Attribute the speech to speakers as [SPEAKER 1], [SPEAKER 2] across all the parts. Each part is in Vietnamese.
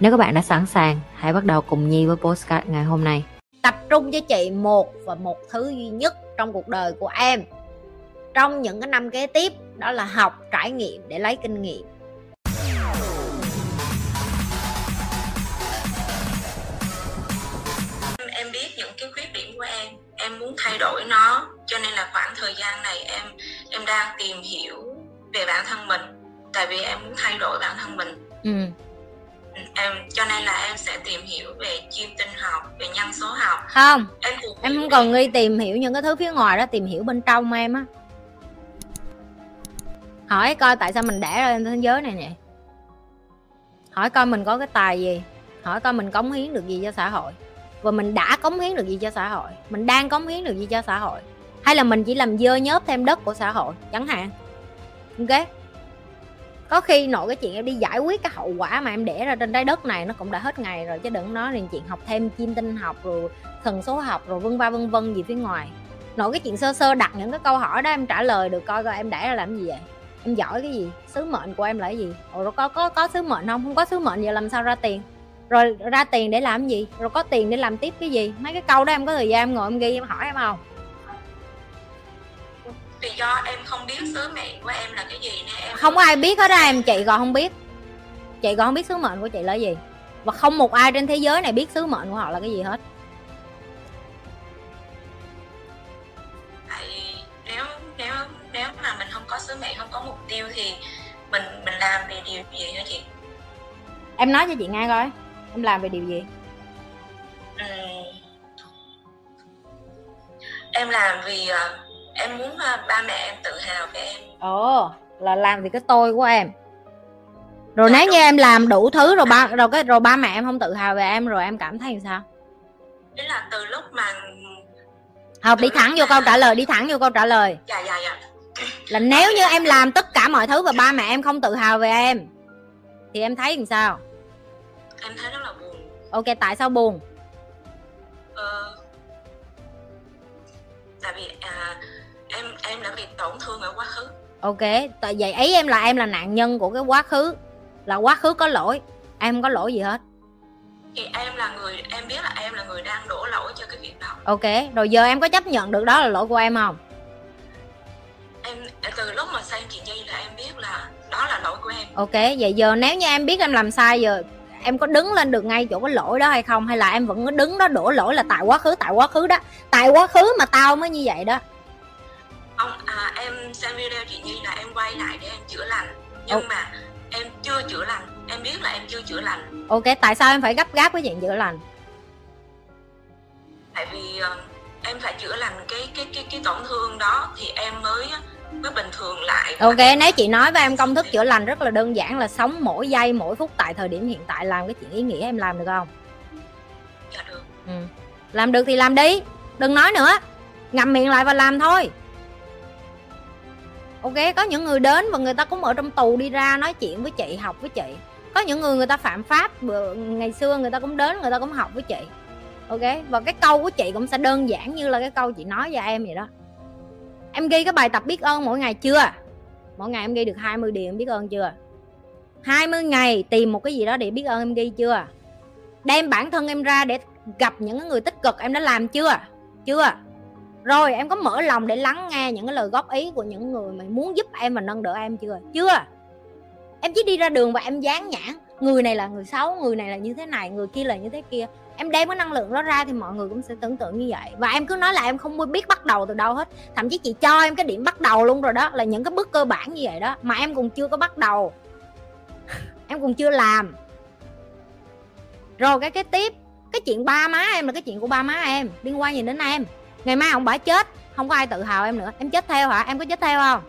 [SPEAKER 1] Nếu các bạn đã sẵn sàng, hãy bắt đầu cùng Nhi với postcard ngày hôm nay.
[SPEAKER 2] Tập trung cho chị một và một thứ duy nhất trong cuộc đời của em. Trong những cái năm kế tiếp đó là học, trải nghiệm để lấy kinh nghiệm.
[SPEAKER 3] em biết những cái khuyết điểm của em em muốn thay đổi nó cho nên là khoảng thời gian này em em đang tìm hiểu về bản thân mình tại vì em muốn thay đổi bản thân mình
[SPEAKER 2] Ừ.
[SPEAKER 3] em cho nên là em sẽ tìm hiểu về chiêm tinh học về nhân số học
[SPEAKER 2] Không,
[SPEAKER 3] em tìm
[SPEAKER 2] em không cần đi tìm hiểu những cái thứ phía ngoài đó, tìm hiểu bên trong em á. Hỏi coi tại sao mình đẻ ra thế giới này nè. Hỏi coi mình có cái tài gì, hỏi coi mình cống hiến được gì cho xã hội. Và mình đã cống hiến được gì cho xã hội, mình đang cống hiến được gì cho xã hội. Hay là mình chỉ làm dơ nhớp thêm đất của xã hội chẳng hạn. Ok? Có khi nội cái chuyện em đi giải quyết cái hậu quả mà em để ra trên trái đất này nó cũng đã hết ngày rồi, chứ đừng nói đến chuyện học thêm chiêm tinh học rồi thần số học rồi vân va vân vân gì phía ngoài. Nội cái chuyện sơ sơ đặt những cái câu hỏi đó em trả lời được coi coi em để ra làm gì vậy. Em giỏi cái gì? Sứ mệnh của em là cái gì? Rồi có có có sứ mệnh không? Không có sứ mệnh giờ làm sao ra tiền? Rồi ra tiền để làm gì? Rồi có tiền để làm tiếp cái gì? Mấy cái câu đó em có thời gian em ngồi em ghi em hỏi em không?
[SPEAKER 3] Vì do em không biết sứ mệnh của em là cái gì nên em
[SPEAKER 2] không có ai biết hết á em chị còn không biết. Chị còn không biết sứ mệnh của chị là gì. Và không một ai trên thế giới này biết sứ mệnh của họ là cái gì hết.
[SPEAKER 3] Tại nếu nếu nếu mà mình không có sứ mệnh không có mục tiêu thì mình mình làm vì điều gì hả chị?
[SPEAKER 2] Em nói cho chị nghe coi em làm về điều gì?
[SPEAKER 3] Ừm. em làm vì ờ, em muốn ờ, ba mẹ em tự hào về em.
[SPEAKER 2] Ồ là làm vì cái tôi của em. Rồi
[SPEAKER 3] Dạ,
[SPEAKER 2] nếu
[SPEAKER 3] đúng.
[SPEAKER 2] như em làm đủ thứ rồi ba rồi cái rồi ba mẹ em không tự hào về em rồi em cảm thấy sao?
[SPEAKER 3] Ý là từ lúc mà
[SPEAKER 2] học đi thẳng vô câu trả lời đi thẳng vô câu trả lời.
[SPEAKER 3] Dạ dạ dạ.
[SPEAKER 2] Là nếu như em làm tất cả mọi thứ và ba mẹ em không tự hào về em thì em thấy làm sao?
[SPEAKER 3] Em thấy rất là buồn.
[SPEAKER 2] Ok tại sao buồn?
[SPEAKER 3] Ờ, tại vì à, em em đã bị tổn thương ở quá khứ.
[SPEAKER 2] Ok tại vậy ấy em là em là nạn nhân của cái quá khứ. Là quá khứ có lỗi. Em không có lỗi gì hết?
[SPEAKER 3] Thì em là người em biết là em là người đang đổ lỗi cho cái việc đó.
[SPEAKER 2] Ok rồi giờ em có chấp nhận được đó là lỗi của em không?
[SPEAKER 3] Em từ lúc mà xem chị Nhi là em biết là đó là lỗi của em.
[SPEAKER 2] Ok vậy giờ nếu như em biết em làm sai giờ em có đứng lên được ngay chỗ cái lỗi đó hay không? Hay là em vẫn có đứng đó đổ lỗi là tại quá khứ tại quá khứ đó. Tại quá khứ mà tao mới như vậy đó
[SPEAKER 3] ông à, em xem video chị Nhi là em quay lại để em chữa lành. Nhưng
[SPEAKER 2] Ồ.
[SPEAKER 3] mà em chưa chữa lành. Em biết là em chưa chữa lành.
[SPEAKER 2] Ok tại sao em phải gấp gáp với chuyện chữa lành?
[SPEAKER 3] Tại vì ờ, em phải chữa lành cái cái cái cái tổn thương đó thì em mới mới bình thường lại.
[SPEAKER 2] Ok nếu chị nói với em công thức chữa lành rất là đơn giản là sống mỗi giây mỗi phút tại thời điểm hiện tại làm cái chuyện ý nghĩa em làm được không?
[SPEAKER 3] Dạ được.
[SPEAKER 2] Ừ. làm được thì làm đi. Đừng nói nữa. Ngậm miệng lại và làm thôi ok, có những người đến và người ta cũng ở trong tù đi ra nói chuyện với chị, học với chị. Có những người người ta phạm pháp, bữa- ngày xưa người ta cũng đến, người ta cũng học với chị. Ok, và cái câu của chị cũng sẽ đơn giản như là cái câu chị nói cho em vậy đó. Em ghi cái bài tập biết ơn mỗi ngày chưa? Mỗi ngày em ghi được 20 điều em biết ơn chưa? 20 ngày tìm một cái gì đó để biết ơn em ghi chưa? Đem bản thân em ra để gặp những người tích cực em đã làm chưa? Chưa rồi, em có mở lòng để lắng nghe những cái lời góp ý của những người mà muốn giúp em và nâng đỡ em chưa? Chưa. Em chỉ đi ra đường và em dán nhãn, người này là người xấu, người này là như thế này, người kia là như thế kia. Em đem cái năng lượng đó ra thì mọi người cũng sẽ tưởng tượng như vậy. Và em cứ nói là em không biết bắt đầu từ đâu hết. Thậm chí chị cho em cái điểm bắt đầu luôn rồi đó, là những cái bước cơ bản như vậy đó, mà em còn chưa có bắt đầu. Em còn chưa làm. Rồi cái cái tiếp, cái chuyện ba má em là cái chuyện của ba má em, liên quan gì đến em? Ngày mai ông bả chết, không có ai tự hào em nữa. Em chết theo hả? Em có chết theo không?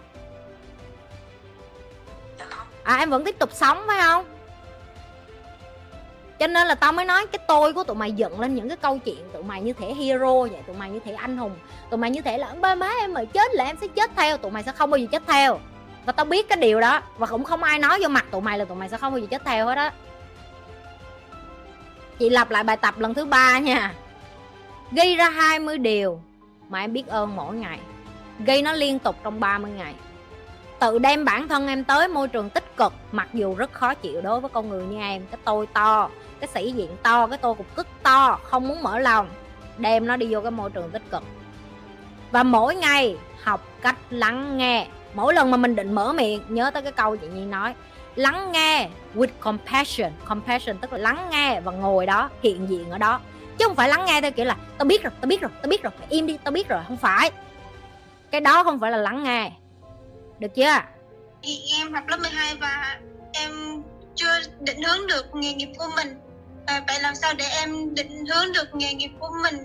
[SPEAKER 2] À em vẫn tiếp tục sống, phải không? Cho nên là tao mới nói cái tôi của tụi mày dựng lên những cái câu chuyện tụi mày như thể hero vậy, tụi mày như thể anh hùng. Tụi mày như thể là ba má, em mà chết là em sẽ chết theo. Tụi mày sẽ không bao giờ chết theo. Và tao biết cái điều đó, và cũng không ai nói vô mặt tụi mày là tụi mày sẽ không bao giờ chết theo hết đó. chị lặp lại bài tập lần thứ ba nha ghi ra 20 điều mà em biết ơn mỗi ngày. Ghi nó liên tục trong 30 ngày. Tự đem bản thân em tới môi trường tích cực, mặc dù rất khó chịu đối với con người như em. Cái tôi to, cái sĩ diện to, cái tôi cục cức to, không muốn mở lòng. Đem nó đi vô cái môi trường tích cực. Và mỗi ngày học cách lắng nghe. Mỗi lần mà mình định mở miệng, nhớ tới cái câu chị nhi nói, lắng nghe with compassion. Compassion tức là lắng nghe và ngồi đó, hiện diện ở đó chứ không phải lắng nghe theo kiểu là tao biết rồi tao biết rồi tao biết rồi im đi tao biết rồi. Không phải. Cái đó không phải là lắng nghe. Được chưa?
[SPEAKER 4] Thì em học lớp 12 và em chưa định hướng được nghề nghiệp của mình. À, vậy làm sao để em định hướng được nghề nghiệp của mình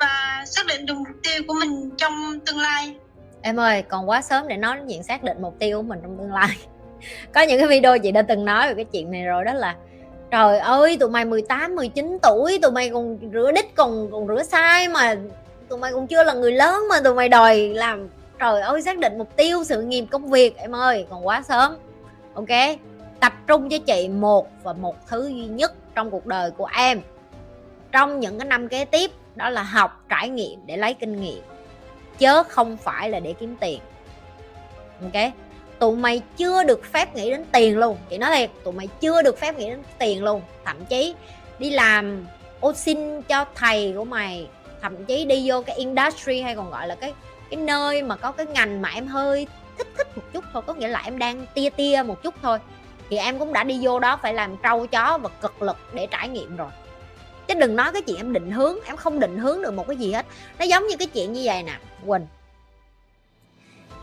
[SPEAKER 4] và xác định được mục tiêu của mình trong tương lai?
[SPEAKER 2] Em ơi còn quá sớm để nói đến chuyện xác định mục tiêu của mình trong tương lai. Có những cái video chị đã từng nói về cái chuyện này rồi đó là trời ơi, tụi mày 18 19 tuổi, tụi mày còn rửa đít, còn còn rửa sai mà tụi mày còn chưa là người lớn mà tụi mày đòi làm. Trời ơi, xác định mục tiêu, sự nghiệp, công việc, em ơi, còn quá sớm. Ok, tập trung cho chị một và một thứ duy nhất trong cuộc đời của em. Trong những cái năm kế tiếp, đó là học, trải nghiệm để lấy kinh nghiệm chớ không phải là để kiếm tiền. Ok? Tụi mày chưa được phép nghĩ đến tiền luôn. Chị nói thiệt, tụi mày chưa được phép nghĩ đến tiền luôn. Thậm chí đi làm, ô xin cho thầy của mày, thậm chí đi vô cái industry hay còn gọi là cái cái nơi mà có cái ngành mà em hơi thích thích một chút thôi. Có nghĩa là em đang tia tia một chút thôi. Thì em cũng đã đi vô đó phải làm trâu chó và cực lực để trải nghiệm rồi. Chứ đừng nói cái chuyện em định hướng, em không định hướng được một cái gì hết. Nó giống như cái chuyện như vậy nè, quỳnh.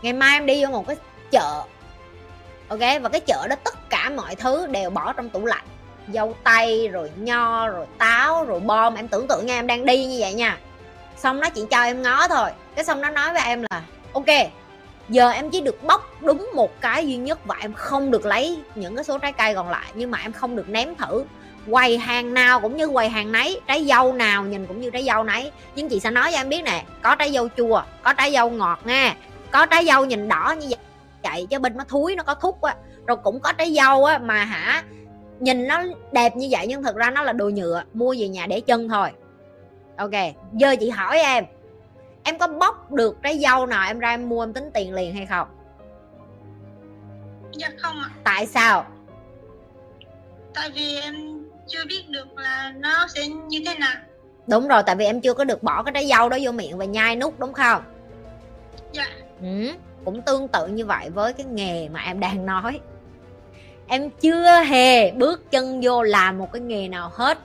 [SPEAKER 2] Ngày mai em đi vô một cái chợ. Ok, và cái chợ đó tất cả mọi thứ đều bỏ trong tủ lạnh. Dâu tây, rồi nho, rồi táo, rồi bom. Em tưởng tượng nha, em đang đi như vậy nha. Xong nó chỉ cho em ngó thôi. Cái xong nó nói với em là, ok, giờ em chỉ được bóc đúng một cái duy nhất và em không được lấy những cái số trái cây còn lại. Nhưng mà em không được ném thử. Quầy hàng nào cũng như quầy hàng nấy, trái dâu nào nhìn cũng như trái dâu nấy. Nhưng chị sẽ nói cho em biết nè, có trái dâu chua, có trái dâu ngọt nha. Có trái dâu nhìn đỏ như vậy chạy cho bên nó thúi nó có thúc á. Rồi cũng có trái dâu á mà hả nhìn nó đẹp như vậy nhưng thực ra nó là đồ nhựa mua về nhà để chân thôi. Ok giờ chị hỏi em em có bóc được trái dâu nào em ra em mua em tính tiền liền hay không?
[SPEAKER 4] Dạ không ạ.
[SPEAKER 2] Tại sao?
[SPEAKER 4] Tại vì em chưa biết được là nó sẽ như thế nào.
[SPEAKER 2] Đúng rồi tại vì em chưa có được bỏ cái trái dâu đó vô miệng và nhai nút đúng không?
[SPEAKER 4] Dạ.
[SPEAKER 2] Ừ, cũng tương tự như vậy với cái nghề mà em đang nói. Em chưa hề bước chân vô làm một cái nghề nào hết.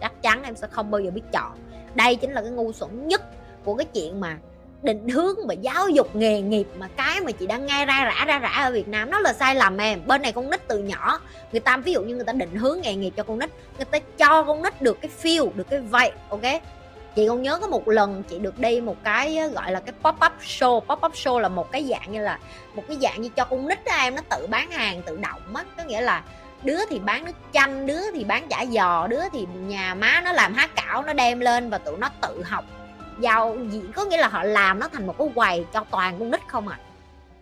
[SPEAKER 2] Chắc chắn em sẽ không bao giờ biết chọn. Đây chính là cái ngu xuẩn nhất của cái chuyện mà định hướng và giáo dục nghề nghiệp mà cái mà chị đang nghe ra rã ra rã ở Việt Nam nó là sai lầm em. Bên này con nít từ nhỏ, người ta ví dụ như người ta định hướng nghề nghiệp cho con nít, người ta cho con nít được cái feel, được cái vậy ok? Chị còn nhớ có một lần chị được đi một cái ờ, gọi là cái pop up show. Pop up show là một cái dạng như là, một cái dạng như cho con nít đó em, nó tự bán hàng, tự động á. Có nghĩa là đứa thì bán nước chanh, đứa thì bán chả giò, đứa thì nhà má nó làm há cảo, nó đem lên và tụi nó tự học giao. Gì, có nghĩa là họ làm nó thành một cái quầy cho toàn con nít không à.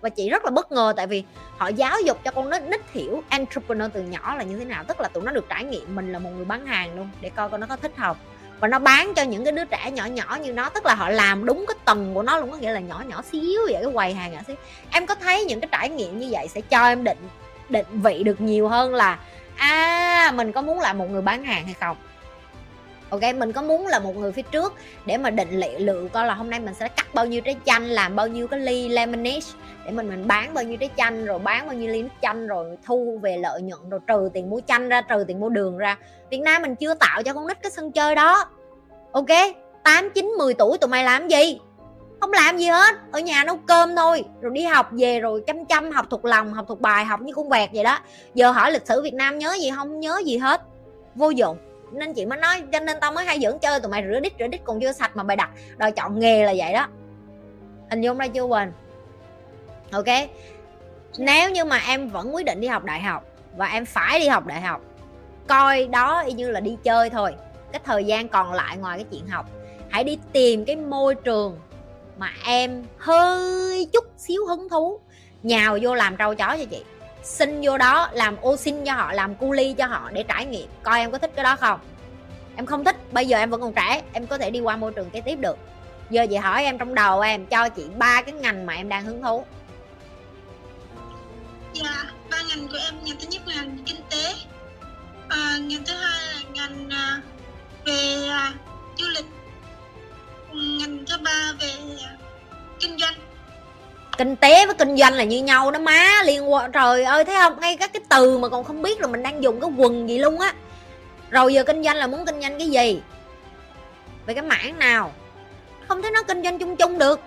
[SPEAKER 2] Và chị rất là bất ngờ tại vì họ giáo dục cho con nít nít hiểu entrepreneur từ nhỏ là như thế nào. Tức là tụi nó được trải nghiệm mình là một người bán hàng luôn, để coi coi nó có thích không và nó bán cho những cái đứa trẻ nhỏ nhỏ như nó, tức là họ làm đúng cái tầng của nó luôn, có nghĩa là nhỏ nhỏ xíu vậy, cái quầy hàng nhỏ xíu. Em có thấy những cái trải nghiệm như vậy sẽ cho em định định vị được nhiều hơn là à mình có muốn làm một người bán hàng hay không? Ok mình có muốn là một người phía trước để mà định liệu lượng coi là hôm nay mình sẽ cắt bao nhiêu trái chanh làm bao nhiêu cái ly lemonade để mình mình bán bao nhiêu trái chanh rồi bán bao nhiêu ly nước chanh rồi thu về lợi nhuận rồi trừ tiền mua chanh ra trừ tiền mua đường ra. Việt Nam mình chưa tạo cho con nít cái sân chơi đó. Ok 8, 9, 10 tuổi tụi mày làm gì? Không làm gì hết ở nhà nấu cơm thôi rồi đi học về rồi chăm chăm học thuộc lòng học thuộc bài học như con vẹt vậy đó. Giờ hỏi lịch sử Việt Nam nhớ gì không? Nhớ gì hết. Vô dụng nên chị mới nói, cho nên tao mới hay dẫn chơi, tụi mày rửa đít rửa đít còn chưa sạch mà mày đặt. Đòi chọn nghề là vậy đó. Hình dung ra chưa quên ok. Nếu như mà em vẫn quyết định đi học đại học và em phải đi học đại học, coi đó y như là đi chơi thôi. Cái thời gian còn lại ngoài cái chuyện học, hãy đi tìm cái môi trường mà em hơi chút xíu hứng thú, nhào vô làm trâu chó cho chị xin vô đó làm ô xin cho họ làm cu ly cho họ để trải nghiệm. Coi em có thích cái đó không? Em không thích bây giờ em vẫn còn trẻ em có thể đi qua môi trường kế tiếp được. Giờ chị hỏi em trong đầu em cho chị ba cái ngành mà em đang hứng thú.
[SPEAKER 4] Dạ ba ngành của em ngành thứ nhất là ngành kinh tế. À, ngành thứ hai là ngành à, về à, du lịch. Ngành thứ ba về à, kinh doanh
[SPEAKER 2] kinh tế với kinh doanh là như nhau đó má. Liên quan trời ơi, thấy không? Ngay các cái từ mà còn không biết là mình đang dùng cái quần gì luôn á. Rồi giờ kinh doanh là muốn kinh doanh cái gì? Về cái mảng nào? Không thể nó kinh doanh chung chung được.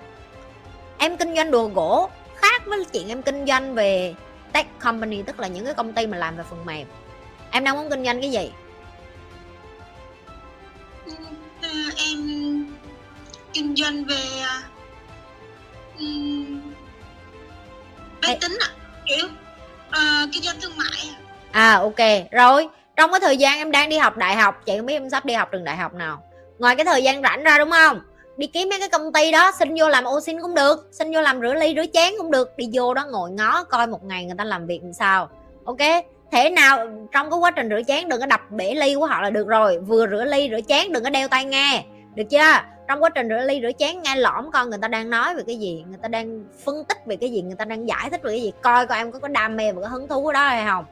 [SPEAKER 2] Em kinh doanh đồ gỗ, khác với chuyện em kinh doanh về tech company, tức là những cái công ty mà làm về phần mềm. Em đang muốn kinh doanh cái gì?
[SPEAKER 4] Em kinh doanh về à
[SPEAKER 2] ok. Rồi, trong cái thời gian em đang đi học đại học, chị không biết em sắp đi học trường đại học nào. Ngoài cái thời gian rảnh ra đúng không? Đi kiếm mấy cái công ty đó, xin vô làm ô xin cũng được, xin vô làm rửa ly, rửa chén cũng được. Đi vô đó ngồi ngó coi một ngày người ta làm việc làm sao. Ok? Thế nào, trong cái quá trình rửa chén đừng có đập bể ly của họ là được rồi. Vừa rửa ly, rửa chén đừng có đeo tai nghe. Được chưa? Trong quá trình rửa ly, rửa chén, nghe lõm con người ta đang nói về cái gì, người ta đang phân tích về cái gì, người ta đang giải thích về cái gì. Coi coi em có có đam mê và có hứng thú ở đó hay không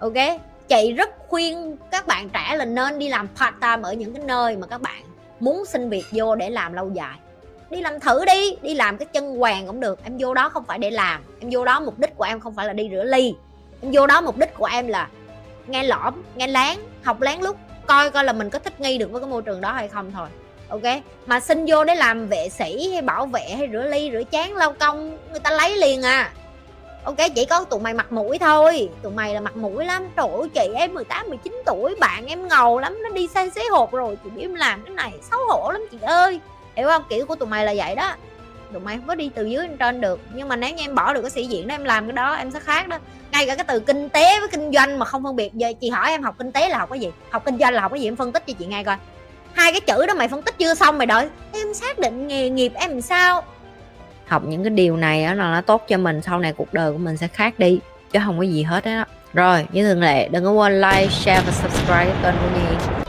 [SPEAKER 2] ok? Chị rất khuyên các bạn trẻ là nên đi làm part time ở những cái nơi mà các bạn muốn xin việc vô để làm lâu dài. Đi làm thử đi đi làm cái chân hoàng cũng được. Em vô đó không phải để làm. Em vô đó mục đích của em không phải là đi rửa ly. Em vô đó mục đích của em là nghe lõm, nghe láng học láng lúc coi coi là mình có thích nghi được với cái môi trường đó hay không thôi. Ok? Mà xin vô để làm vệ sĩ hay bảo vệ hay rửa ly, rửa chén, lau công, người ta lấy liền à ok, chỉ có tụi mày mặt mũi thôi. Tụi mày là mặt mũi lắm. Trời ơi, chị em 18 19 tuổi, bạn em ngầu lắm. Nó đi xe xế hộp rồi chị biết em làm cái này, xấu hổ lắm chị ơi. Hiểu không? Kiểu của tụi mày là vậy đó. Tụi mày không có đi từ dưới lên trên được. Nhưng mà nếu như em bỏ được cái sĩ diện đó, em làm cái đó, em sẽ khác đó. Ngay cả cái từ kinh tế với kinh doanh mà không phân biệt. Giờ chị hỏi em học kinh tế là học cái gì? Học kinh doanh là học cái gì? Em phân tích cho chị nghe coi. Hai cái chữ đó mày phân tích chưa xong mày đợi. Em xác định nghề nghiệp em làm sao? Học những cái điều này đó là nó tốt cho mình, sau này cuộc đời của mình sẽ khác đi, chứ không có gì hết đó rồi, như thường lệ, đừng có quên like, share và subscribe kênh của nhi.